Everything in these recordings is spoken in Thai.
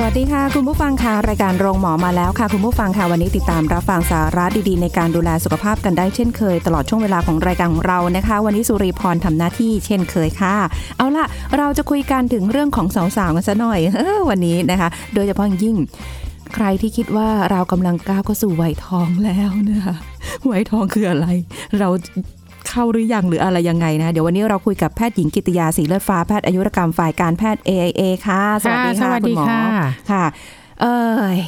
สวัสดีค่ะ คุณผู้ฟังค่ะรายการโรงหมอมาแล้วค่ะ คุณผู้ฟังค่ะวันนี้ติดตามรับฟังสาระดีๆ ในการดูแลสุขภาพกันได้เช่นเคย ตลอดช่วงเวลาของรายการของเรานะคะ วันนี้สุริพรทำหน้าที่เช่นเคยค่ะ เอาล่ะ เราจะคุยกันถึงเรื่องของสาวๆกันซะหน่อยวันนี้นะคะ โดยเฉพาะยิ่งใครที่คิดว่าเรากำลังก้าวเข้าสู่วัยทองแล้วนะคะวัยทองคืออะไร เรา เข้าหรือยังหรืออะไรยังไงนะเดี๋ยววันนี้เราคุยกับแพทย์หญิงกิติยาสีเลือดฟ้าแพทย์อายุรกรรมฝ่ายการแพทย์ AIA ค่ะ สวัสดีค่ะสวัสคุดีณหมอค่ะค่ะเอ้ย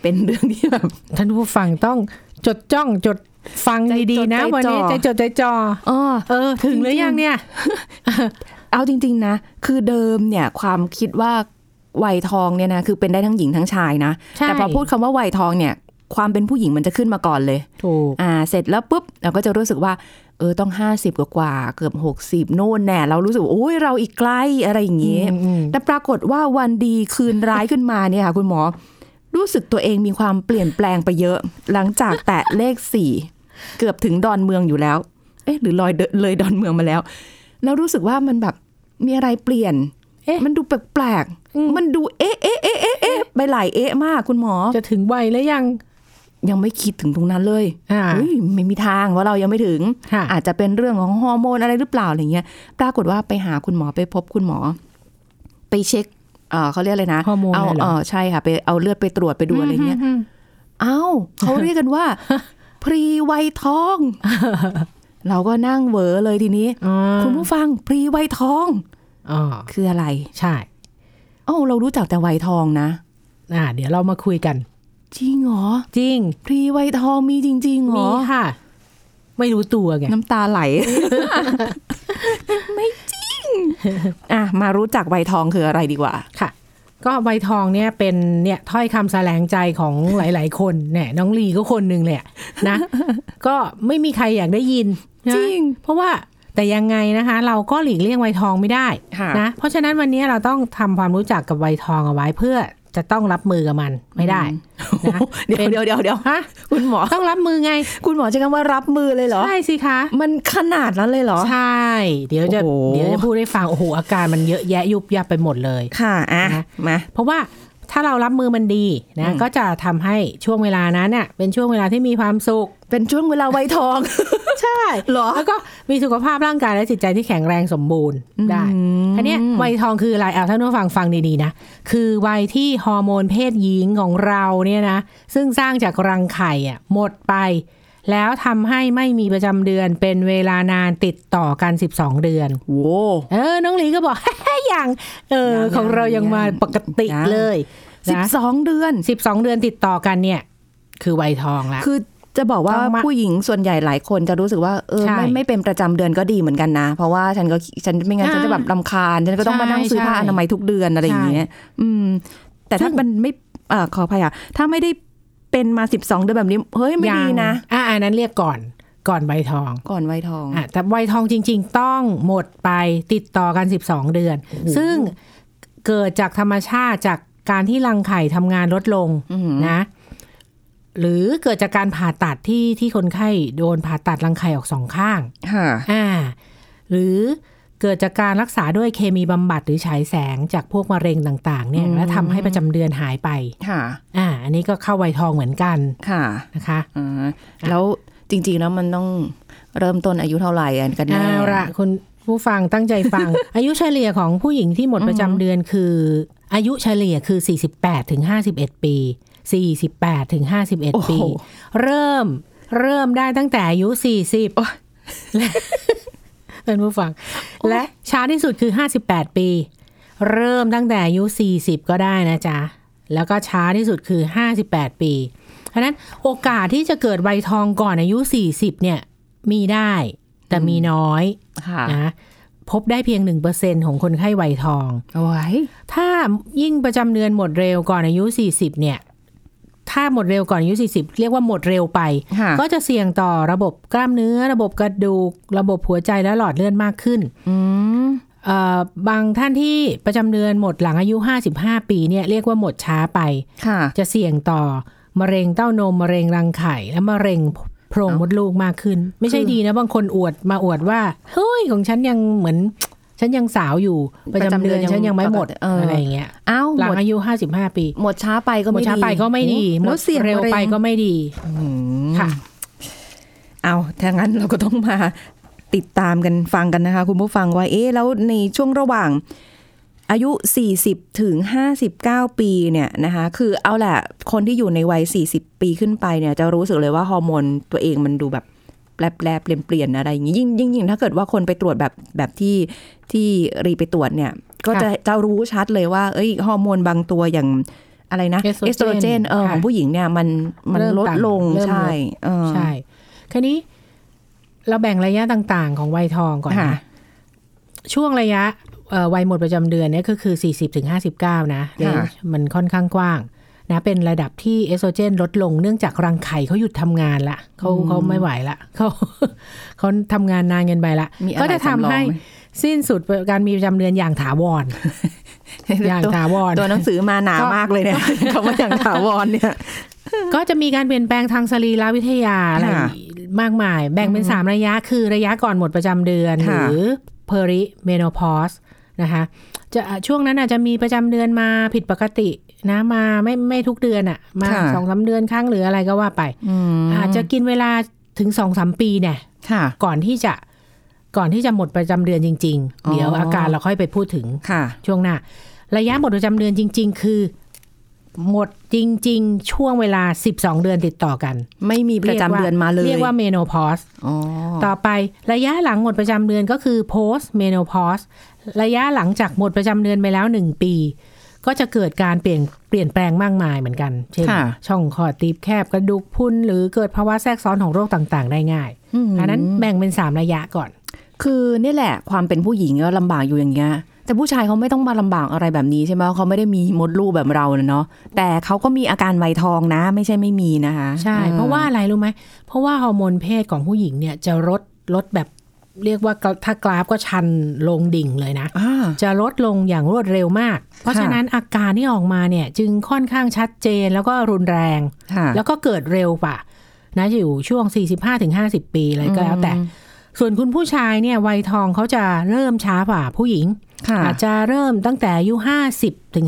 เป็นเรื่องที่แบบท่านผู้ฟังต้องจดจ้องจดฟังใจจดดีๆนะใจวันนี้จ่อใจจดใจจ่อเออเออ ถึงหรือยังเนี่ย เอาจริง ๆ นะ คือเดิมเนี่ยความคิดว่าวัยทองเนี่ยนะคือเป็นได้ทั้งหญิงทั้งชายนะใช่แต่พอพูดคำว่าวัยทองเนี่ย ความเป็นผู้หญิงมันจะขึ้นมาก่อนเลยถูกอ่า เสร็จแล้วปุ๊บเราก็จะรู้สึกว่า เออต้องห้าสิบกว่าๆเกือบหกสิบโน่นแน่ เรารู้สึกว่าโอ้ยเราอีกไกลอะไรอย่างงี้อืมอืมแต่ปรากฏว่าวันดีคืนร้ายขึ้นมาเนี่ยค่ะคุณหมอ รู้สึกตัวเองมีความเปลี่ยนแปลงไปเยอะ หลังจากแตะเลขสี่เกือบถึงดอนเมืองอยู่แล้ว เอ๊ะหรือลอยเดเลยดอนเมืองมาแล้ว แล้วรู้สึกว่ามันแบบมีอะไรเปลี่ยนเอ๊ะมันดูแปลกอืมๆมันดูเอ๊ะเอ๊ะเอ๊ะเอ๊ะเอ๊ะไปหลายเอ๊ะมากคุณหมอ จะถึงวัยแล้วยัง ยังไม่คิดถึงตรงนั้นเลยอ่าเฮ้ยไม่มีทางว่าเรายังไม่ถึงค่ะอาจจะเป็นเรื่องของฮอร์โมนอะไรหรือเปล่าอะไรเงี้ย ปรากฏว่าไปหาคุณหมอไปพบคุณหมอ ไปเช็คเออเขาเรียกอะไรนะฮอร์โมนเอาเลยเหรอเออใช่ค่ะ ไปเอาเลือดไปตรวจไปดูอะไรเงี้ยมเอ้าเขาเรียกกันว่า พรีไวยทอง เราก็นั่งเหวอเลยทีนี้อ๋อคุณผู้ฟังพรีไวยทองอ๋อคืออะไร ใช่ เอ้าเรารู้จักแต่ไวยทองนะอ่า เดี๋ยวเรามาคุยกัน จริงเหรอ จริง พรีไวยทองมีจริงๆเหรมีอค่ะ ไม่รู้ตัวไง น้ำตาไหล ไม่จริง อะ มารู้จักใบทองคืออะไรดีกว่า ค่ะ ก็ใบทองเนี่ยเป็นเนี่ยถ้อยคำแสลงใจของหลาย ๆ คนเนี่ยน้องลีก็คนหนึ่งเลยอะนะ ก็ไม่มีใครอยากได้ยินนะจริง เพราะว่าแต่ยังไงนะคะ เราก็หลีกเลี่ยงไวทองไม่ได้ค่ะนะเพราะฉะนั้นวันนี้เราต้องทำความรู้จักกับไวทองเอาไว้เพื่อ จะต้องรับมือกับมันไม่ได้นะเดี๋ยวเป็นเดี๋ยวเดี๋ยวเดี๋ยวฮะคุณหมอต้องรับมือไง คุณหมอใช้คำว่ารับมือเลยเหรอใช่สิคะมันขนาดนั้นเลยเหรอใช่ เดี๋ยวจะโอ้โหเดี๋ยวจะพูดให้ฟังโอ้โหอาการมันเยอะแยะยุบยับไปหมดเลยค่ะอะนะมาเพราะว่าถ้าเรารับมือมันดีนะอืมก็จะทำให้ช่วงเวลานั้นเนี่ยเป็นช่วงเวลาที่มีความสุข เป็นช่วงเวลาไวยทอง ใช่เหรอแล้วก็มีสุขภาพร่างกายและจิตใจที่แข็งแรงสมบูรณ์ได้อืมอันเนี้ยวัยทองคืออะไรเอาท่านผู้ฟังฟังดีๆนะ คือวัยที่ฮอร์โมนเพศหญิงของเราเนี่ยนะ ซึ่งสร้างจากรังไข่อะหมดไป แล้วทำให้ไม่มีประจำเดือนเป็นเวลานานติดต่อกัน 12 เดือน โว้เออ น้องหลีก็บอกอย่างเออยังของเรายังมายังปกติยังเลยสิบนะสองเดือน 12 เดือนติดต่อกันเนี่ย คือวัยทองละคือ จะบอกว่าต้องมาผู้หญิงส่วนใหญ่หลายคนจะรู้สึกว่าเออใช่ไม่ไม่เป็นประจำเดือนก็ดีเหมือนกันนะ เพราะว่าฉันก็ฉันไม่งั้นอ่าฉันจะแบบรำคาญฉันก็ต้องมานั่งซื้อใช่ผ้าอนามัยทุกเดือนอะไรอย่างเงี้ยอืม แต่ถ้าซึ่งมันไม่อ่าขออภัยอะถ้าไม่ได้เป็นมาสิบสองเดือนแบบนี้ เฮ้ยไม่ดีนะอะอันนั้นเรียกก่อนก่อนใบทอง ก่อนไวยทองอะแต่วัยทองจริง ๆ ต้องหมดไปติดต่อกัน12เดือน ซึ่งเกิดจากธรรมชาติจากการที่รังไข่ทำงานลดลงอือหือนะ หรือเกิดจากการผ่าตัดที่ที่คนไข้โดนผ่าตัดรังไข่ออกสองข้างค่ะอ่าหรือเกิดจากการรักษาด้วยเคมีบำบัดหรือฉายแสงจากพวกมะเร็งต่าง ๆ เนี่ยอืมแล้วทำให้ประจำเดือนหายไป ค่ะ อ่า อันนี้ก็เข้าวัยทองเหมือนกัน ค่ะ นะคะอ่าแล้วจริง ๆ แล้วมันต้องเริ่มต้นอายุเท่าไหร่กันแน่เอาละคุณผู้ฟังตั้งใจฟัง อายุเฉลี่ยของผู้หญิงที่หมดประจำเดือนคือ อายุเฉลี่ยคือ 48ถึง51 ปี 48ถึงโอ้51โหปี เริ่มเริ่มได้ตั้งแต่อายุ 40โอ้ยและเป็นผู้ฟัง และช้าที่สุดคือ 58 ปี เริ่มตั้งแต่อายุ 40 ก็ได้นะจ๊ะ แล้วก็ช้าที่สุดคือ 58 ปี เพราะฉะนั้นโอกาสที่จะเกิดใบทองก่อนอายุ 40 เนี่ย มีได้ แต่มีน้อยค่ะนะพบได้เพียง 1%ของคนไข้วัยทอง โอ้ยถ้ายิ่งประจำเดือนหมดเร็วก่อนอายุ 40 เนี่ย ถ้าหมดเร็วก่อนอายุ 40 เรียกว่าหมดเร็วไปค่ะก็จะเสี่ยงต่อระบบกล้ามเนื้อ ระบบกระดูก ระบบหัวใจและหลอดเลือดมากขึ้นอืมเอ่อบางท่านที่ประจำเดือนหมดหลังอายุ 55 ปีเนี่ยเรียกว่าหมดช้าไปค่ะจะเสี่ยงต่อมะเร็งเต้านมมะเร็งรังไข่ และมะเร็งโพรงมดลูกมากขึ้น ไม่ใช่คือดีนะ บางคนอวดมาอวดว่า เฮ้ย ของฉันยังเหมือน ฉันยังสาวอยู่ประจำเดือนประจำเดือนยังฉันยังไม่หมดเออออะไรอย่างเงี้ยอ้าวหลัหมงดอายุ55ปี หมดช้าไปก็หมไม่ดดีช้าไปก็ไม่ดีหมแล้ดวเสี่ยงเร็วมะไปงก็ไม่ดีอืมค่ะเอาถ้างั้นเราก็ต้องมาติดตามกันฟังกันนะคะ คุณผู้ฟังว่าเอ๊ะแล้วในช่วงระหว่างอายุ 40 ถึง 59 ปีเนี่ยนะคะคือเอาแหละ คนที่อยู่ในวัย 40 ปีขึ้นไปเนี่ย จะรู้สึกเลยว่าฮอร์โมนตัวเองมันดูแบบ แปรแปรเปลี่ยนเปลี่ยนอะไรอย่างนี้ยิ่งยิ่งยิ่งถ้าเกิดว่าคนไปตรวจแบบแบบที่ที่รีไปตรวจเนี่ย ก็จะจะรู้ชัดเลยว่า เอ้ยฮอร์โมนบางตัวอย่างอะไรนะเอสโตรเจนโตรเจนเออค่ะของผู้หญิงเนี่ยมันมันเริ่มลดต่ำลงเริ่มลดใช่เออใช่คราวนี้เราแบ่งระยะต่างๆ ของวัยทองก่อนค่ะนะช่วงระยะเอ่อวัยหมดประจำเดือนเนี่ยก็คือ 40ถึง59 นะเรนจ์มันค่อนข้างกว้าง นะเป็นระดับที่เอสโตรเจนลดลงเนื่องจากรังไข่เขาหยุดทำงานละเขาเขาไม่ไหวละเขาเขาทำงานนานเกินไปละมีอะไรก็จะทำให้สำรองไหมสิ้นสุดการมีประจำเดือนอย่างถาวรอย่างตัวถาวรตัวหนังสือมาหนาก็มากเลยเนี่ยคำว่าอย่างถาวรเนี่ย ก็จะมีการเปลี่ยนแปลงทางสรีรวิทยาอะไรค่ะมากมาย แบ่งเป็นสามระยะคือระยะก่อนหมดประจำเดือนหค่ะรือ perimenopause นะคะจะช่วงนั้นอาจจะมีประจำเดือนมาผิดปกตินะมาไม่ไม่ทุกเดือนอะมาค่ะสองสาเดือนครั้งหรืออะไรก็ว่าไปอืมอาจจะกินเวลาถึงสองสามปีเนี่ยค่ะก่อนที่จะก่อนที่จะหมดประจำเดือนจริงอ๋อๆเดี๋ยวอาการเราค่อยไปพูดถึงค่ะช่วงหน้า ระยะหมดประจำเดือนจริง ๆ คือ หมดจริง ๆ ช่วงเวลา12เดือนติดต่อกัน ไม่มีประจำเดือนมาเลย เรียกว่า menopause อ๋อต่อไประยะหลังหมดประจำเดือนก็คือ post menopause ระยะหลังจากหมดประจำเดือนไปแล้ว1ปี ก็จะเกิดการเปลี่ยนเปลี่ยนแปลงมากมายเหมือนกัน เช่นค่ะช่องคลอดตีบแคบกระดูกพรุนหรือเกิดภาวะแทรกซ้อนของโรคต่างๆ ได้ง่ายมอันนั้นแบ่งเป็น3ระยะก่อน คือนี่แหละความเป็นผู้หญิงก็ลำบากอยู่อย่างเงี้ยแต่ผู้ชายเขาไม่ต้องมาลำบากอะไรแบบนี้ใช่ไหมเขาไม่ได้มีมดลูกแบบเราเนาะแต่เขาก็มีอาการไวยทองนะ ไม่ใช่ไม่มีนะคะ ใช่ เพราะว่าอะไรรู้ไหมเพราะว่าฮอร์โมนเพศของผู้หญิงเนี่ยจะลดลดแบบ เรียกว่าถ้ากราฟก็ชันลงดิ่งเลยนะอ่าจะลดลงอย่างรวดเร็วมาก เพราะค่ะฉะนั้นอาการที่ออกมาเนี่ยจึงค่อนข้างชัดเจนแล้วก็รุนแรงค่ะแล้วก็เกิดเร็วป่ะนะอยู่ช่วง 45-50 ปีอะไรก็แล้วแต่ ส่วนคุณผู้ชายเนี่ยวัยทองเขาจะเริ่มช้ากว่าผู้หญิงค่ะอาจจะเริ่มตั้งแต่อายุ50ถึง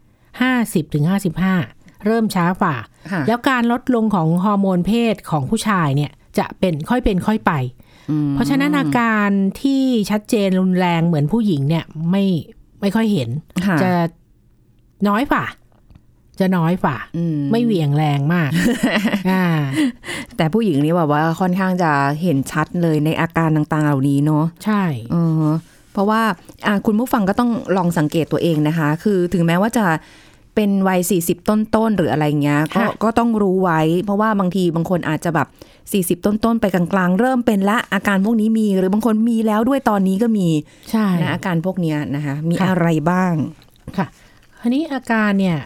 55 50ถึง55 เริ่มช้ากว่าค่ะแล้วการลดลงของฮอร์โมนเพศของผู้ชายเนี่ยจะเป็นค่อยเป็นค่อยไปอืม เพราะฉะนั้นอาการที่ชัดเจนรุนแรงเหมือนผู้หญิงเนี่ยไม่ไม่ค่อยเห็นค่ะจะน้อยฝ่าจะน้อยฝ่าอืไม่เหวี่ยงแรงมากอ่าแต่ผู้หญิงนี่แบบว่าค่อนข้างจะเห็นชัดเลยในอาการต่างๆเหล่านี้เนาะใช่เออเพราะว่าอ่าคุณผู้ฟังก็ต้องลองสังเกตตัวเองนะคะ คือถึงแม้ว่าจะ เป็นวัย 40 ต้นๆหรืออะไรเงี้ยก็ก็ต้องรู้ไว้ เพราะว่าบางทีบางคนอาจจะแบบ 40 ต้นๆ ไปกลางๆ เริ่มเป็นละอาการพวกนี้มี หรือบางคนมีแล้วด้วยตอนนี้ก็มีใช่นะอาการพวกเนี้ยนะคะมีค่ะอะไรบ้างค่ะอันนี้อาการเนี่ย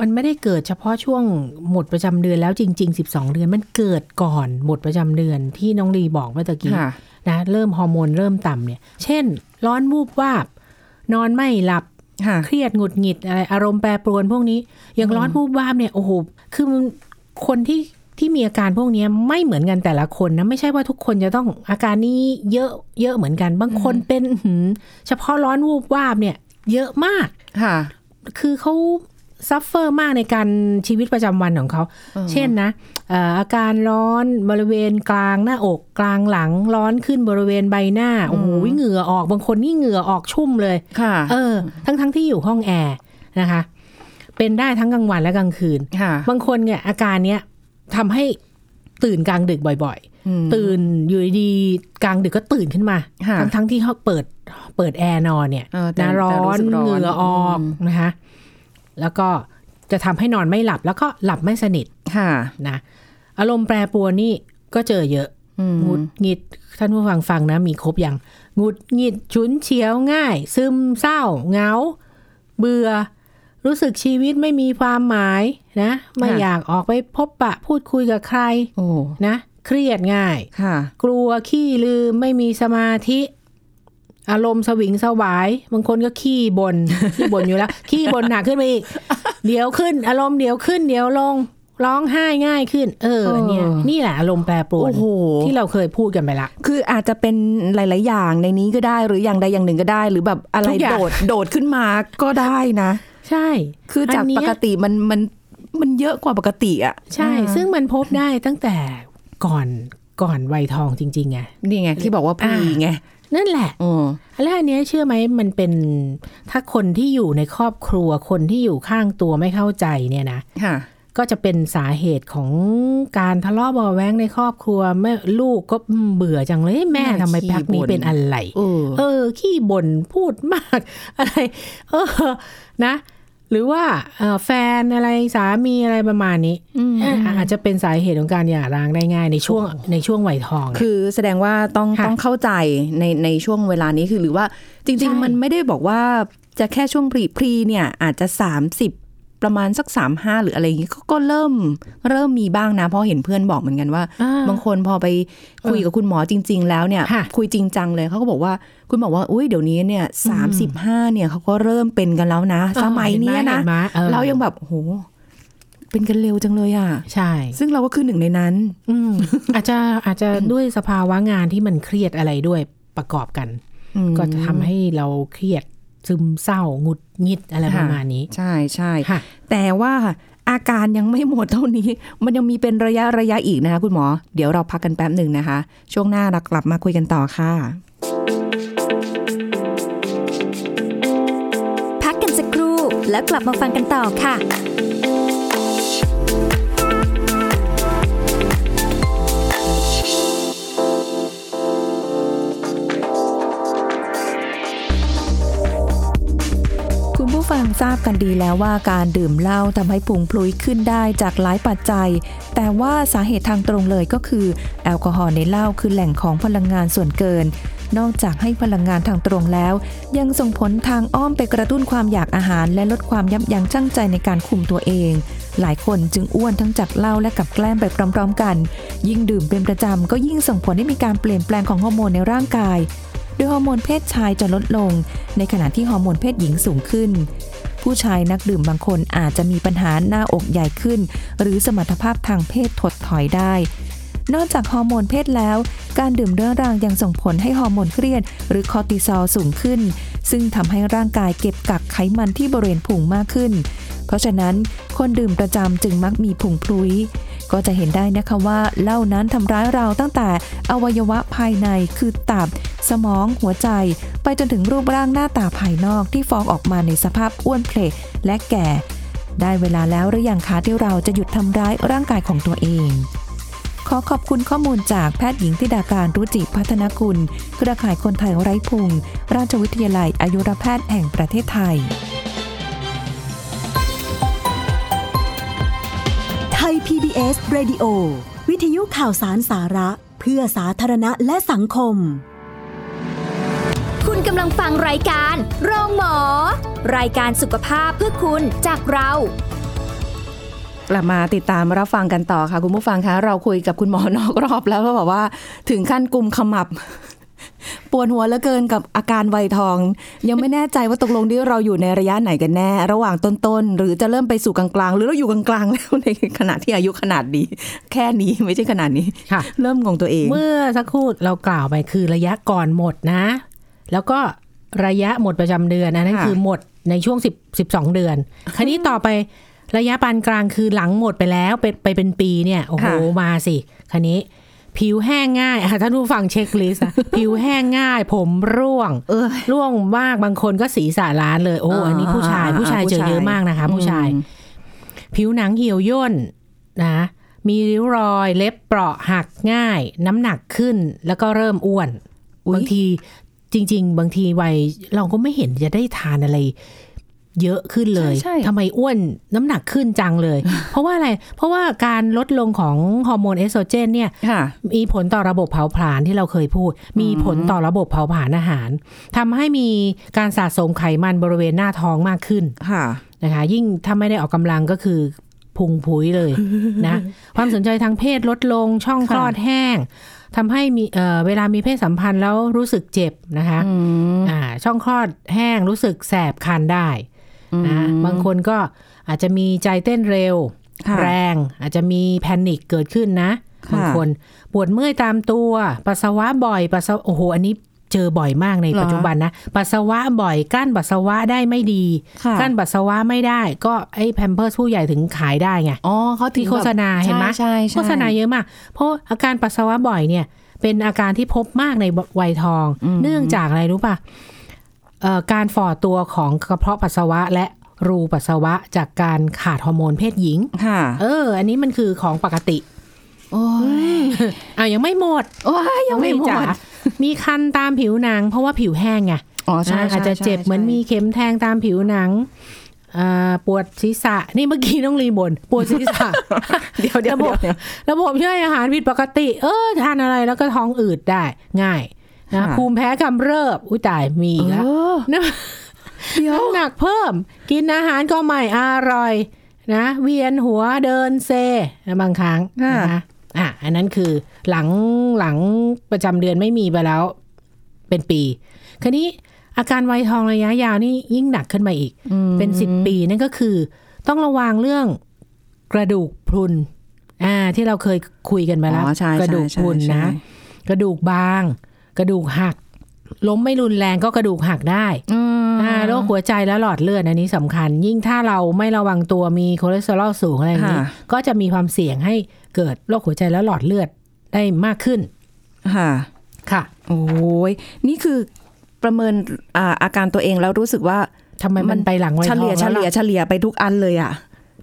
มันไม่ได้เกิดเฉพาะช่วงหมดประจำเดือนแล้วจริง ๆ 12 เดือนมันเกิดก่อนหมดประจำเดือนที่น้องลีบอกเมื่อตะกี้ค่ะนะเริ่มฮอร์โมนเริ่มต่ำเนี่ย เช่น ร้อนวูบวาบ นอนไม่หลับค่ะ เครียดหงุดหงิดอะไรอารมณ์แปรปรวนพวกนี้อย่างร้อนวูบวาบเนี่ยโอ้โหคือมันคนที่ที่มีอาการพวกเนี้ยไม่เหมือนกันแต่ละคนนะไม่ใช่ว่าทุกคนจะต้องอาการนี้เยอะเยอะเหมือนกัน บางคนเป็นหืมเฉพาะร้อนวูบวาบเนี่ย เยอะมากค่ะ คือเขา suffer มากในการชีวิตประจำวันของเขา เช่นนะเอ่ออาการร้อนบริเวณกลางหน้าอกกลางหลังร้อนขึ้นบริเวณใบหน้าโอ้โหเหงื่อออกบางคนนี่เหงื่อออกชุ่มเลยค่ะ เออ ทั้งทั้งที่อยู่ห้องแอร์นะคะ เป็นได้ทั้งกลางวันและกลางคืนค่ะบางคนเนี่ยอาการเนี้ยทำให้ตื่นกลางดึกบ่อยอืมๆตื่นอยู่ดีๆกลางดึกก็ตื่นขึ้นมาค่ะทั้งทั้งที่เขาเปิดเปิดแอร์นอนเนี่ยเออแต่นะร้อ แต่รู้นสึกร้อนเหงื่อออกอืมค่ะนะอารมณ์แปรปรวนนี่ก็เจอเยอะอืมหงุดหงิดท่านผู้ฟังฟังนะ มีครบอย่างหงุดหงิดฉุนเฉียวง่าย ซึมเศร้าเหงา เบื่อ รู้สึกชีวิตไม่มีความหมายนะ ไม่ค่ะอยากออกไปพบปะ พูดคุยกับใครโอ้นะ เครียดง่ายค่ะกลัวขี้ลืมไม่มีสมาธิ อารมณ์สวิงสวาย บางคนก็ขี้บนขี้บนอยู่แล้ว ขี้บนหนักขึ้นไปอีก เดี๋ยวขึ้น อารมณ์เดี๋ยวขึ้น เดี๋ยวลงร้องไห้ง่ายขึ้น เออเออเนี่ยนี่แหละอารมณ์แปรปรวนโอ้โหที่เราเคยพูดกันไปละ คืออาจจะเป็นหลาย ๆ อย่างในนี้ก็ได้หรืออย่างใดอย่างหนึ่งก็ได้ หรือแบบอะไรทุกอย่างโดดโดดขึ้นมาก็ได้นะ ใช่ คือจากนเนี้ปยกติมันมันมันเยอะกว่าปกติอะใช่ ซึ่งมันพบได้ตั้งแต่ก่อนก่อนวัยทองจริงๆไงนี่ไงที่บอกว่าพรีไง นั่นแหละอ๋อแล้วอันเนี้ยเชื่อไหมมันเป็นถ้าคนที่อยู่ในครอบครัวคนที่อยู่ข้างตัวไม่เข้าใจเนี่ยนะค่ะก็จะเป็นสาเหตุของการทะเลาะเบาะแว้งในครอบครัวแม่ลูกก็อืมเบื่อจังเลยแม่น่าทำไมขี้พักนี้บ่นเป็นอะไรเออเออ ขี้บ่นพูดมากอะไร เออนะ หรือว่าเอ่อแฟนอะไรสามีอะไรประมาณนี้เอ่ออาจจะเป็นสาเหตุของการหย่าร้างได้ง่ายในช่วงในช่วงวัยทอง คือแสดงว่าต้องค่ะต้องเข้าใจในในช่วงเวลานี้คือหรือว่าจริงใช่ๆมันไม่ได้บอกว่าจะแค่ช่วงพรีพรีเนี่ยอาจจะ 30 ประมาณสักสามห้าหรืออะไรอย่างงี้ก็ก็เริ่มเริ่มมีบ้างนะ เพราะเห็นเพื่อนบอกเหมือนกันว่าอ่าบางคนพอไปคุยกับคุณหมอจริง ๆ แล้วเนี่ยค่ะคุยจริงจังเลยเขาก็บอกว่าคุณหมอว่าอุ้ยเดี๋ยวนี้เนี่ยสามสิบห้าเนี่ยเขาก็เริ่มเป็นกันแล้วนะ สมัยเนี้ยนะห็ไหมออเรายังแบบโหเป็นกันเร็วจังเลยอะ ใช่ ซึ่งเราก็คือหนึ่งในนั้น อืมอาจจะอาจจะด้วยสภาวะงานที่มันเครียดอะไรด้วยประกอบกันอืมก็จะทำให้เราเครียด ซึมเศร้าหงุดหงิดอะไรประมาณนี้ ใช่ใช่ค่ะแต่ว่าอาการยังไม่หมดเท่านี้ มันยังมีเป็นระยะระยะอีกนะคะคุณหมอ เดี๋ยวเราพักกันแป๊บหนึ่งนะคะ ช่วงหน้าเรากลับมาคุยกันต่อค่ะ พักกันสักครู่แล้วกลับมาฟังกันต่อค่ะ ยังทราบกันดีแล้วว่าการดื่มเหล้าทำให้พุงพลุยขึ้นได้จากหลายปัจจัย แต่ว่าสาเหตุทางตรงเลยก็คือ แอลกอฮอล์ในเหล้าคือแหล่งของพลังงานส่วนเกิน นอกจากให้พลังงานทางตรงแล้ว ยังส่งผลทางอ้อมไปกระตุ้นความอยากอาหาร และลดความยับยั้งชั่งใจในการคุมตัวเอง หลายคนจึงอ้วนทั้งจากเหล้าและกับแกล้มไปพร้อม ๆ กัน ยิ่งดื่มเป็นประจำก็ยิ่งส่งผลให้มีการเปลี่ยนแปลงของฮอร์โมนในร่างกาย ดยฮอร์โมนเพศชายจะลดลง ในขณะที่ฮอร์โมนเพศหญิงสูงขึ้น ผู้ชายนักดื่มบางคนอาจจะมีปัญหาหน้าอกใหญ่ขึ้น หรือสมรรถภาพทางเพศถดถอยได้ นอกจากฮอร์โมนเพศแล้ว การดื่มเรื้อรังยังส่งผลให้ฮอร์โมนเครียด หรือคอร์ติซอลสูงขึ้น ซึ่งทำให้ร่างกายเก็บกักไขมันที่บริเวณพุงมากขึ้น เพราะฉะนั้นคนดื่มประจำจึงมักมีพุงพลุ้ย ก็จะเห็นได้นะคะว่าเหล้านั้นทำร้ายเราตั้งแต่อวัยวะภายในคือตับ สมองหัวใจ ไปจนถึงรูปร่างหน้าตาภายนอกที่ฟองออกมาในสภาพอ้วนเพลและแก่ ได้เวลาแล้วหรือยังคะที่เราจะหยุดทำร้ายร่างกายของตัวเองขอขอบคุณข้อมูลจากแพทย์หญิงธิดาการรุจิพัฒนกุล เครือข่ายคนไทยไร้พุง ราชวิทยาลัยอายุรแพทย์แห่งประเทศไทย PBS Radio วิทยุข่าวสารสาระ เพื่อสาธารณะและสังคม คุณกำลังฟังรายการโรงหมอ รายการสุขภาพเพื่อคุณจากเรากลับมาติดตามรับฟังกันต่อค่ะ คุณผู้ฟังคะเราคุยกับคุณหมอนอกรอบแล้วก็บอกว่า ถึงขั้นกลุ่มขมับ ปวดหัวเหลือเกินกับอาการวัยทอง ยังไม่แน่ใจว่าตกลงที่เราอยู่ในระยะไหนกันแน่ ระหว่างต้นๆ หรือจะเริ่มไปสู่กลางๆ หรือเราอยู่กลางๆแล้วในขณะที่อายุขนาดนี้แค่นี้ไม่ใช่ขนาดนี้ค่ะเริ่มงงตัวเอง เมื่อสักครู่เรากล่าวไปคือระยะก่อนหมดนะ แล้วก็ระยะหมดประจำเดือนอันนั้นค่ะคือหมดในช่วง10 12 เดือนคราวนี้ต่อไประยะปานกลางคือหลังหมดไปแล้วไปไปเป็นปีเนี่ยโอ้โหมาสิคราวนี้ ผิวแห้งง่ายอะท่านผู้ฟังเช็คลิสต์อะผิวแห้งง่าย ผมร่วงเออร่วงมากบางคนก็สีสาล้านเลย โอ้อ่าอันนี้ผู้ชายอ่าผู้ชายเจอผู้ชายเยอะมากนะคะ ผู้ชายอืมผิวหนังเหี่ยวย่นนะ มีริ้วรอยเล็บเปราะหักง่าย น้ำหนักขึ้นแล้วก็เริ่มอ้วนอุ๊ยบางทีจริง ๆ บางทีวัยเราก็ไม่เห็นจะได้ทานอะไร เยอะขึ้นเลยใช่ใช่ทำไมอ้วนน้ำหนักขึ้นจังเลย เพราะว่าอะไร เพราะว่าการลดลงของฮอร์โมนเอสโตรเจนเนี่ยค่ะมีผลต่อระบบเผาผลาญที่เราเคยพูด มีผลต่อระบบเผาผลาญอาหารทำให้มีการสะสมไขมันบริเวณหน้าท้องมากขึ้นค่ะนะคะ ยิ่งถ้าไม่ได้ออกกำลังก็คือพุงพุ้ยเลยนะความสนใจทางเพศลดลงช่องคลอดแห้งทำให้มีเอ่อเวลามีเพศสัมพันธ์แล้วรู้สึกเจ็บนะคะอืมอ่าช่องคลอดแห้งรู้สึกแสบคันได้ นะบางคนก็อาจจะมีใจเต้นเร็วค่ะแรง อาจจะมีแพนิคเกิดขึ้นนะค่ะบางคนปวดเมื่อยตามตัวปัสสาวะบ่อยปัสสาวะโอ้โหอันนี้เจอบ่อยมากในเหรอปัจจุบันนะปัสสาวะบ่อยกั้นปัสสาวะได้ไม่ดีค่ะกั้นปัสสาวะไม่ได้ ก็ไอ้แพมเพิร์สผู้ใหญ่ถึงขายได้ไงอ๋อเขาถึงที่โฆษณาแบบเห็นไหมใช่ใช่โฆษณาเยอะมาก เพราะอาการปัสสาวะบ่อยเนี่ย เป็นอาการที่พบมากในวัยทอง เนื่องจากอะไรรู้ป่ะเอ่อ การฝ่อตัวของกระเพาะปัสสาวะและรูปัสสาวะจากการขาดฮอร์โมนเพศหญิง ค่ะ เออ อันนี้มันคือของปกติ โอ้ยอะยังไม่หมด โอ้ยยังไม่หมจ๋าดมีคันตามผิวหนัง เพราะว่าผิวแห้งไง อ๋อใช่อ่าใช่อาจจะเจ็บใช่เหมือนมีเข็มแทงตามผิวหนังอ่าปวดศีรษะ นี่เมื่อกี้น้องรีบนปวดศีรษะ เดี๋ยวเดี๋ยวระบบเดี๋ยวระบบย่อยอาหารผิดปกติ เออ ทานอะไรแล้วก็ท้องอืดได้ง่าย นะค่ะภูมิแพ้กำเริบ อุ้ยตายมีอีกแล้วเออนะเดี๋ยวน้ำหนักเพิ่ม กินอาหารก็ไม่อร่อยนะ เวียนหัวเดินเซนะบางครั้งค่ะนะคะอะอันนั้นคือหลังหลังประจำเดือนไม่มีไปแล้ว เป็นปี คราวนี้อาการวัยทองระยะยาวนี่ยิ่งหนักขึ้นมาอีก เป็นสิบปีนั่นก็คือ ต้องระวังเรื่องกระดูกพรุนอ่าที่เราเคยคุยกันไปแล้วอ๋อใช่กระดูกใช่พรุนใช่นะ กระดูกบาง กระดูกหัก ล้มไม่รุนแรงก็กระดูกหักได้อืมอ่าโรคหัวใจและหลอดเลือดอันนี้สำคัญ ยิ่งถ้าเราไม่ระวังตัวมีคอเลสเตอรอลสูงอะไรอย่างนี้ค่ะก็จะมีความเสี่ยงให้เกิดโรคหัวใจและหลอดเลือดได้มากขึ้น ค่ะ ค่ะ โอ้ยนี่คือประเมินอ่าอาการตัวเองแล้วรู้สึกว่าทำไมมันไปหลังวัยเฉทองลี่ยเฉแล้วลี่ยล่ะเฉลี่ยไปทุกอันเลยอะ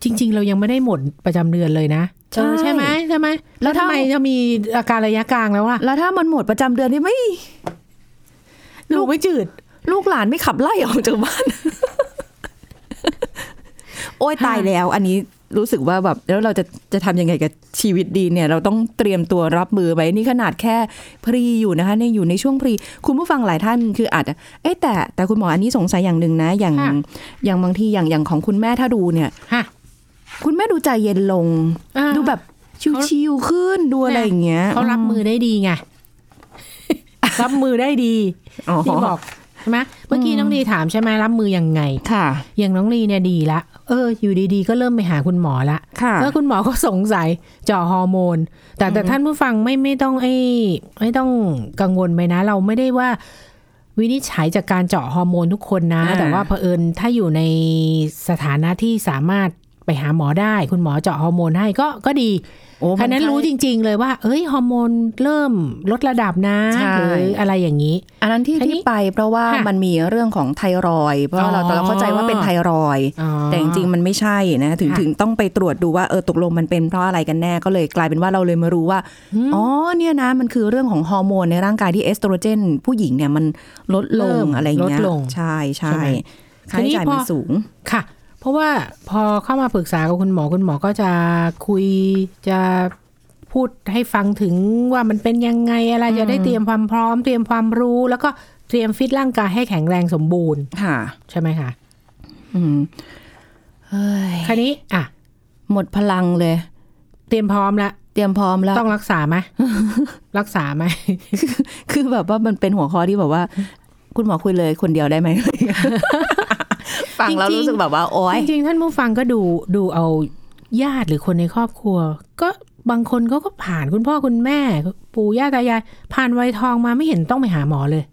จริง ๆ เรายังไม่ได้หมดประจำเดือนเลยนะใช่เออใช่ไหมใช่ไหม แล้แล้ววทำถ้าไมจะมีอาการระยะกลางแล้วล่ะแล้วถ้ามันหมดประจำเดือนนี่ไม่ ลูกไม่จืด ลูกหลานไม่ขับไล่ออกจากบ้าน โอ้ยตายแล้ว อันนี้รู้สึกว่าแบบแล้วเราจะจะทำยังไงกับชีวิตดีเนี่ย เราต้องเตรียมตัวรับมือไว้นี่ขนาดแค่พรีอยู่นะคะในอยู่ในช่วงพรี คุณผู้ฟังหลายท่านคืออาจจะเอ๊ะแต่แต่คุณหมออันนี้สงสัยอย่างหนึ่งนะ อย่างค่ะอย่างบางทีอย่างอย่างของคุณแม่ถ้าดูเนี่ยฮะคุณแม่ดูใจเย็นลงอ่าดูแบบ ชิวๆขึ้นดูอะไรอย่างเงี้ยเขารับมือได้ดีไงรับมือได้ดีอ๋อที่บอกใช่ไหมเมื่อกี้น้องดีถามใช่ไหมรับมือยังไงค่ะ อย่างน้องลีเนี่ยดีละเออ อยู่ดีๆ ก็เริ่มไปหาคุณหมอละค่ะแล้วคุณหมอก็สงสัยเจาะฮอร์โมน แต่แต่ท่านผู้ฟังไม่ไม่ต้องไอ้ไม่ต้องกังวลไปนะ เราไม่ได้ว่าวินิจฉัยจากการเจาะฮอร์โมนทุกคนนะอ่าแต่ว่าเผอิญถ้าอยู่ในสถานะที่สามารถ ไปหาหมอได้ คุณหมอเจาะฮอร์โมนให้ก็ก็ดีโอ้คันนั้นรู้จริง ๆ เลยว่า เอ้ยฮอร์โมนเริ่มลดระดับนะใช่หรืออะไรอย่างนี้ อันนั้นที่อันนี้ที่ไปเพราะว่าค่ะมันมีเรื่องของไทรอยด์เพราะเราอ๋อเราเข้าใจว่าเป็นไทรอยด์อ๋อแต่จริงๆมันไม่ใช่นะถึงค่ะถึงต้องไปตรวจดูว่าเออตกลงมันเป็นเพราะอะไรกันแน่ก็เลยกลายเป็นว่าเราเลยมารู้ว่าอ๋อเนี่ยนะมันคือเรื่องของฮอร์โมนในร่างกายที่เอสโตรเจน ผู้หญิงเนี่ยมันลดลเริ่งมอะไรอย่างเงี้ยลดลงใช่ใช่ใช่ไหมค่าใช้จ่ายทีนี้พอมันสูงค่ะ เพราะว่าพอเข้ามาปรึกษากับคุณหมอคุณหมอก็จะคุยจะพูดให้ฟังถึงว่ามันเป็นยังไงอะไรจะได้เตรียมความพร้อม เตรียมความรู้ แล้วก็เตรียมฟิตร่างกายให้แข็งแรงสมบูรณ์ค่ะ ใช่ไหมคะอืมเฮ้ยคราวนี้ อะ หมดพลังเลย เตรียมพร้อมแล้วเตรียมพร้อมแล้วต้องรักษาไหมรักษาไหมคือแบบว่ามันเป็นหัวข้อที่แบบว่า คุณหมอคุยเลยคนเดียวได้ไหม ฟังแล้วจริงๆรู้สึกแบบว่าโอ๊ยจริงๆท่านผู้ฟังก็ดูดูเอาญาติหรือคนในครอบครัว ก็บางคนก็ก็ผ่านคุณพ่อคุณแม่ ปู่ย่าตายายผ่านวัยทองมาไม่เห็นต้องไปหาหมอเลย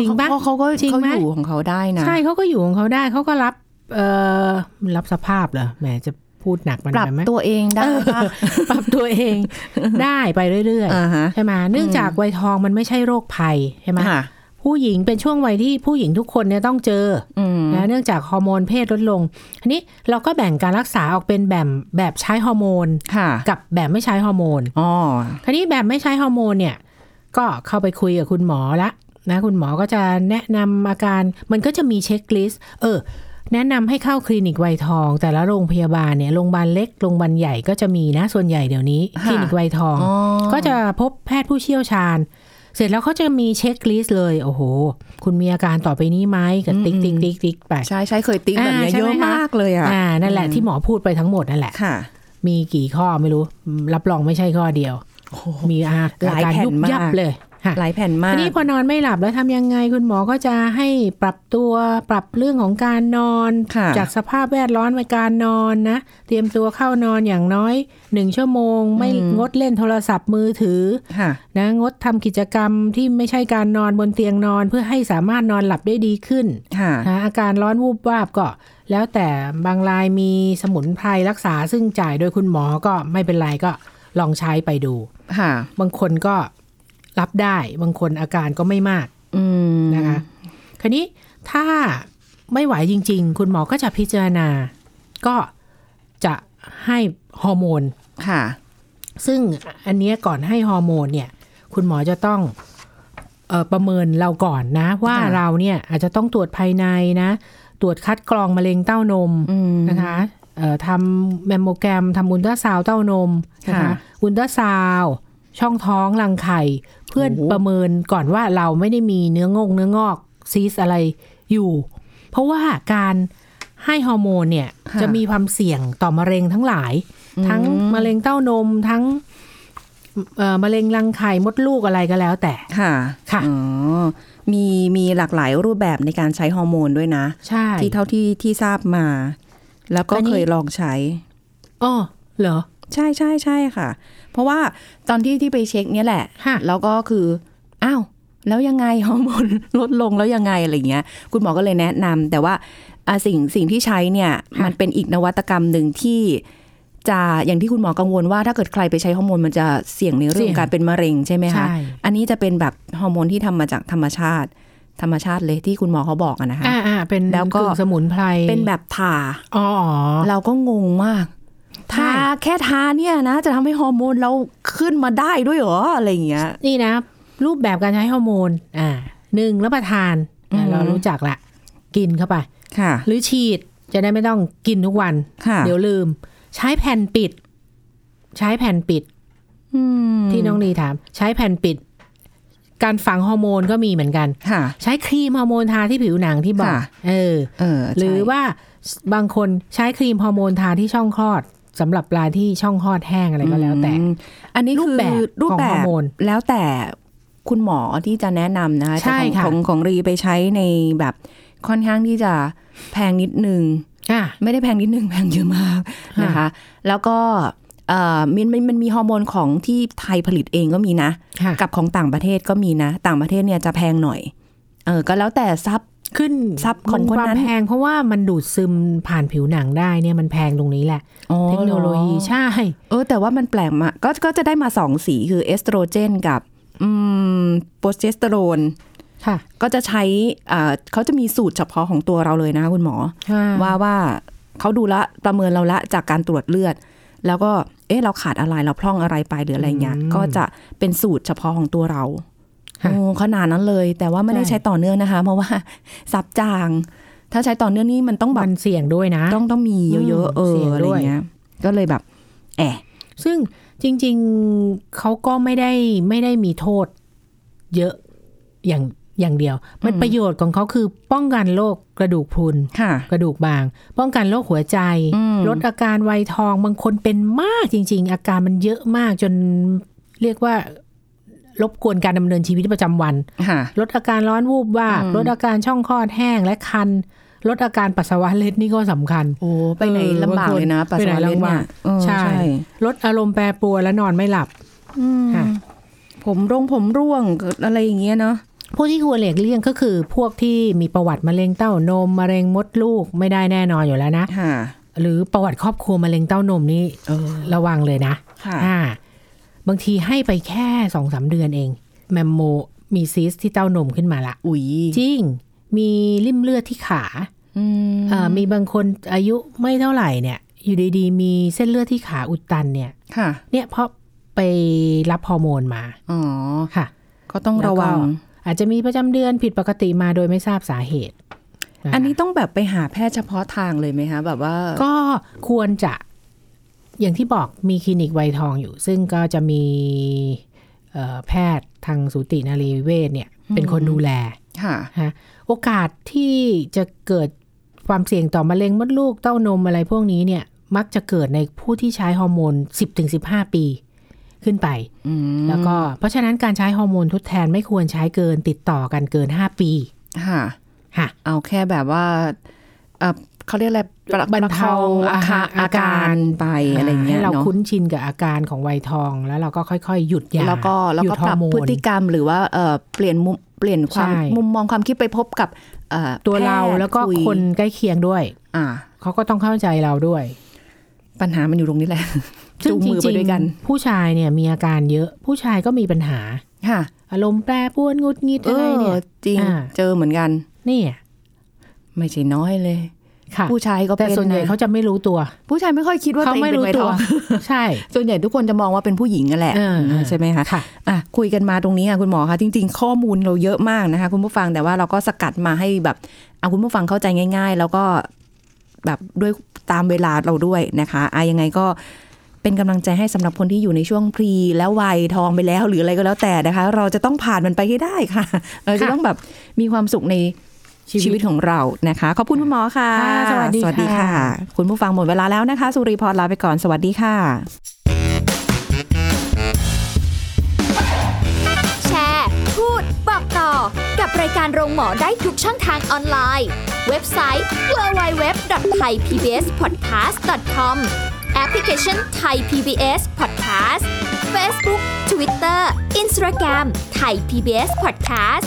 จริงปะเขาเขาก็จริงเขาไหมอยู่ของเขาได้นะใช่เขาก็อยู่ของเขาได้เขาก็รับเอ่อรับสภาพเหรอแหมจะพูดหนักมันปรับไปไหมตัวเองได้ปะปรับตัวเองได้ไปเรื่อยอ่าฮะๆใช่ไหมเนื่องจากวัยทองมันไม่ใช่โรคภัยใช่ไหมค่ะ ผู้หญิงเป็นช่วงวัยที่ผู้หญิงทุกคนเนี่ยต้องเจออืมนะเนื่องจากฮอร์โมนเพศลดลงทีนี้เราก็แบ่งการรักษาออกเป็นแบบแบบใช้ฮอร์โมนค่ะกับแบบไม่ใช้ฮอร์โมนอ๋อทีนี้แบบไม่ใช้ฮอร์โมนเนี่ย ก็เข้าไปคุยกับคุณหมอละนะคุณหมอก็จะแนะนำอาการมันก็จะมี checklist เออ แนะนำให้เข้าคลินิกวัยทอง แต่ละโรงพยาบาลเนี่ยโรงพยาบาลเล็กโรงพยาบาลใหญ่ก็จะมีนะส่วนใหญ่เดี๋ยวนี้ค่ะคลินิกวัยทองอ๋อก็จะพบแพทย์ผู้เชี่ยวชาญ เสร็จแล้วเขาจะมี checklist เลย โอ้โห คุณมีอาการต่อไปนี้ไหมก็ติ๊กติ๊กติ๊กติ๊กไป ใช่ใช่เคยติ๊กแบบเนี้ยอ่าใช่เยไหมอะคะมากเลยอะอ่านั่นแหละที่หมอพูดไปทั้งหมดนั่นแหละค่ะมีกี่ข้อไม่รู้ รับรองไม่ใช่ข้อเดียวมีอาหลายการแผ่นยุบยับมากเลยค่ะ หลายแผ่นมากทีนี้พอนอนไม่หลับแล้วทำยังไงคุณหมอก็จะให้ปรับตัวปรับเรื่องของการนอนค่ะจากสภาพแวดล้อมในการนอนนะ เตรียมตัวเข้านอนอย่างน้อยหนึ่งชั่วโมง ไม่งดเล่นโทรศัพท์มือถือค่ะนะงดทำกิจกรรมที่ไม่ใช่การนอนบนเตียงนอนเพื่อให้สามารถนอนหลับได้ดีขึ้นค่ะนะอาการร้อนวูบวาบก็แล้วแต่บางรายมีสมุนไพรรักษาซึ่งจ่ายโดยคุณหมอก็ไม่เป็นไรก็ลองใช้ไปดูค่ะบางคนก็ รับได้บางคนอาการก็ไม่มากอืมนะคะคราวนี้ถ้าไม่ไหวจริง ๆ คุณหมอก็จะพิจารณา ก็จะให้ฮอร์โมนค่ะ ซึ่งอันเนี้ยก่อนให้ฮอร์โมนเนี่ย คุณหมอจะต้องเออประเมินเราก่อนนะ ว่าค่ะเราเนี่ยอาจจะต้องตรวจภายในนะ ตรวจคัดกรองมะเร็งเต้านมอืมนะคะเอ่อทำแมมโมแกรมทำอุลตราซาวด์เต้านมนะคะค่ะอุลตราซาวด์ช่องท้องรังไข่เพื่อโอ้โหประเมินก่อนว่าเราไม่ได้มีเนื้องอกเนื้องอกซีสต์อะไรอยู่ เพราะว่าการให้ฮอร์โมนเนี่ยค่ะจะมีความเสี่ยงต่อมะเร็งทั้งหลาย ทั้งมะเร็งเต้านมทั้งเอ่อมะเร็งรังไข่มดลูกอะไรก็แล้วแต่ ค่ะ ค่ะ อ๋อ มีมีหลากหลายรูปแบบในการใช้ฮอร์โมนด้วยนะ ใช่ ที่เท่าที่ที่ทราบมา แล้วก็อันนี้เคยลองใช้ อ๋อ เหรอ ใช่ใช่ใช่ค่ะ เพราะว่าตอนที่ที่ไปเช็คเนี่ยแหละค่ะแล้วก็คืออ้าวแล้วยังไงฮอร์โมนลดลงแล้วยังไงอะไรเงี้ย คุณหมอก็เลยแนะนำแต่ว่าอ่าสิ่งสิ่งที่ใช้เนี่ยมันเป็นอีกนวัตกรรมหนึ่งที่จะอย่างที่คุณหมอกังวลว่าถ้าเกิดใครไปใช้ฮอร์โมนมันจะเสี่ยงในเรื่องของการเป็นมะเร็งใช่ไหมคะใช่อันนี้จะเป็นแบบฮอร์โมนที่ทำมาจากธรรมชาติ ธรรมชาติเลยที่คุณหมอเขาบอกอะนะคะอ่าอ่าเป็นแล้วก็กึ่งสมุนไพรเป็นแบบทาอ๋ออ๋อเราก็งงมากใช่ ทาแค่ทาเนี่ยนะ จะทำให้ฮอร์โมนเราขึ้นมาได้ด้วยเหรออะไรอย่างเงี้ย นี่นะ รูปแบบการใช้ฮอร์โมน อ่าหนึ่งรับประทานอะอืมเรารู้จักละ กินเข้าไป ค่ะ หรือฉีดจะได้ไม่ต้องกินทุกวันค่ะเดี๋ยวลืม ใช้แผ่นปิด ใช้แผ่นปิดอืมที่น้องนีถาม ใช้แผ่นปิด การฝังฮอร์โมนก็มีเหมือนกันค่ะใช้ครีมฮอร์โมนทาที่ผิวหนังที่บอกค่ะเออเออ หรือใช่ว่าบางคนใช้ครีมฮอร์โมนทาที่ช่องคลอด สำหรับปลาที่ช่องคลอดแห้งอะไรก็แล้วแต่อืมอันนี้รูปคือแบบรูปของแบบฮอร์โมนแล้วแต่คุณหมอที่จะแนะนำนะคะใช่แต่ของค่ะของของรีไปใช้ในแบบค่อนข้างที่จะแพงนิดนึงอะไม่ได้แพงนิดนึงแพงเยอะมากนะคะ แล้วก็เอ่อมันมันมันมีฮอร์โมนของที่ไทยผลิตเองก็มีนะค่ะกับของต่างประเทศก็มีนะ ต่างประเทศเนี่ยจะแพงหน่อยเออก็แล้วแต่ซับ ขึ้นทรัพย์ของมัคนนั้นวามแพงเพราะว่ามันดูดซึมผ่านผิวหนังได้เนี่ยมันแพงตรงนี้แหละ เทคโนโลยีใช่ เออ แต่ว่ามันแปลกมากก็ก็จะได้มาสองสีคือเอสโตรเจนกับอืมโปรเจสเตอโรนค่ะ ก็จะใช้อ่าเขาจะมีสูตรเฉพาะของตัวเราเลยนะคุณหมอ ว่าว่าเขาดูละประเมินเราละจากการตรวจเลือด แล้วก็เอ๊ะเราขาดอะไรเราพร่องอะไรไปหรืออะไรเงี้ยอืมก็จะเป็นสูตรเฉพาะของตัวเราค่ะ โอ้ขนาดนั้นเลย แต่ว่าไม่ได้ใช่ใช้ต่อเนื่องนะคะ เพราะว่าซับจาง ถ้าใช้ต่อเนื่องนี่มันต้องแบบมันเสี่ยงด้วยนะ ต้องต้องมีเยอะๆเอเสี่อยงอะไรด้วยเงี้ย ก็เลยแบบ แอะซึ่งจริง ๆเขาก็ไม่ได้ไม่ได้มีโทษ เยอะอย่างอย่างเดียว มันประโยชน์ของเขาคือป้องกันโรคกระดูกพรุนค่ะกระดูกบาง ป้องกันโรคหัวใจอืมลดอาการไวยทองบางคนเป็นมากจริง ๆ อาการมันเยอะมากจนเรียกว่า รบกวนการดำเนินชีวิตประจำวันค่ะลดอาการร้อนวูบว่าบอืมลดอาการช่องคลอดแห้งและคันลดอาการปัสสาวะเล็ดนี่ก็สำคัญ โอ้ไปไหนเออลำบากเลยนะบางคนปัสสาวะเล็ดไปไหนลำเนี่บายกเออใช่ ลดอารมณ์แปรปรวนและนอนไม่หลับอืมค่ะผมร่งผมร่วงอะไรอย่างเงี้ยเนาะพวกที่ควรหลีกเลี่ยงก็คือ พวกที่มีประวัติมะเร็งเต้านมมะเร็งมดลูกไม่ได้แน่นอนอยู่แล้วนะค่ะหรือประวัติครอบครัวมะเร็งเต้านมนี่เออระวังเลยนะค่ะอ่า บางทีให้ไปแค่สองสามเดือนเอง แมมโมมีซีสต์ที่เต้านมขึ้นมาละอุ๊ยจริง มีลิ่มเลือดที่ขาอืมเอ่อมีบางคนอายุไม่เท่าไหร่เนี่ย อยู่ดีๆ มีเส้นเลือดที่ขาอุดตันเนี่ยค่ะ เนี่ยเพราะไปรับฮอร์โมนมา อ๋อ ค่ะ ก็ต้องระวังแล้วก็อาจจะมีประจำเดือนผิดปกติมาโดยไม่ทราบสาเหตุะอันนี้ต้องแบบไปหาแพทย์เฉพาะทางเลยไหมคะ แบบว่า ก็ควรจะ อย่างที่บอกมีคลินิกไวยทองอยู่ ซึ่งก็จะมีเอ่อแพทย์ทางสูตินารีเวชเนี่ย เป็นคนดูแลค่ะฮะโอกาสที่จะเกิดความเสี่ยงต่อมะเร็งมดลูกเต้านมอะไรพวกนี้เนี่ย มักจะเกิดในผู้ที่ใช้ฮอร์โมน 10-15 ปีขึ้นไปอืมแล้วก็เพราะฉะนั้นการใช้ฮอร์โมนทดแทนไม่ควรใช้เกินติดต่อกันเกิน 5 ปี ค่ะ ค่ะ เอาแค่แบบว่า เอ่อเขาเรียกอะไรประบรรเทาประคองอาการอาอาการไปอะไรเงี้ยให้เราเนาะคุ้นชินกับอาการของวัยทอง แล้วเราก็ค่อยๆ หยุดยาแล้วก็แล้วหยุก็ดฮปอรับร์โมนพฤติกรรมหรือว่าเอ่อเปลี่ยนมุมเปลี่ยนความใช่มุมมองความคิดไปพบกับเอ่อตัวเราพทย์แล้วก็ยคนใกล้เคียงด้วย อ่าเขาก็ต้องเข้าใจเราด้วย ปัญหามันอยู่ตรงนี้แหละซึ่จูงงมือจไปริงด้วยกันๆผู้ชายเนี่ยมีอาการเยอะ ผู้ชายก็มีปัญหาค่ะอารมณ์แปรปรวนหงุดหงิดเออะไรเนี่อยจริงอ่าเจอเหมือนกันเนี่ยไม่ใช่น้อยเลยค่ะ ผู้ชายก็แต่เป็นส่วนใหญ่นะเขาจะไม่รู้ตัว ผู้ชายไม่ค่อยคิดว่าเขาตัวเองไม่เป็นรู้ไวทตัวองใช่ ส่วนใหญ่ทุกคนจะมองว่าเป็นผู้หญิงนั่นแหละเออเออใช่ไหมคะค่ะอะคุยกันมาตรงนี้ค่ะคุณหมอคะจริง ๆ ข้อมูลเราเยอะมากนะคะคุณผู้ฟังแต่ว่าเราก็สกัดมาให้แบบเอาคุณผู้ฟังเข้าใจง่าย ๆ แล้วก็แบบด้วยตามเวลาเราด้วยนะคะอะยังไงก็เป็นกำลังใจให้สำหรับคนที่อยู่ในช่วงพรีแล้ววัยทองไปแล้วหรืออะไรก็แล้วแต่นะคะ เราจะต้องผ่านมันไปให้ได้ค่ะ เราจะต้องแบบมีความสุขใน ชีวิตชีวิตของเรานะคะ ขอบคุณคุณหมอค่ะค่ะสวัสดีสวัสดีค่ะค่ะ คุณผู้ฟังหมดเวลาแล้วนะคะ สุริพรลาไปก่อนสวัสดีค่ะ แชร์ พูด บอกต่อกับรายการโรงหมอได้ทุกช่องทางออนไลน์ เว็บไซต์ www.thaipbspodcast.com แอปพลิเคชัน Thai PBS Podcast Facebook Twitter Instagram Thai PBS Podcast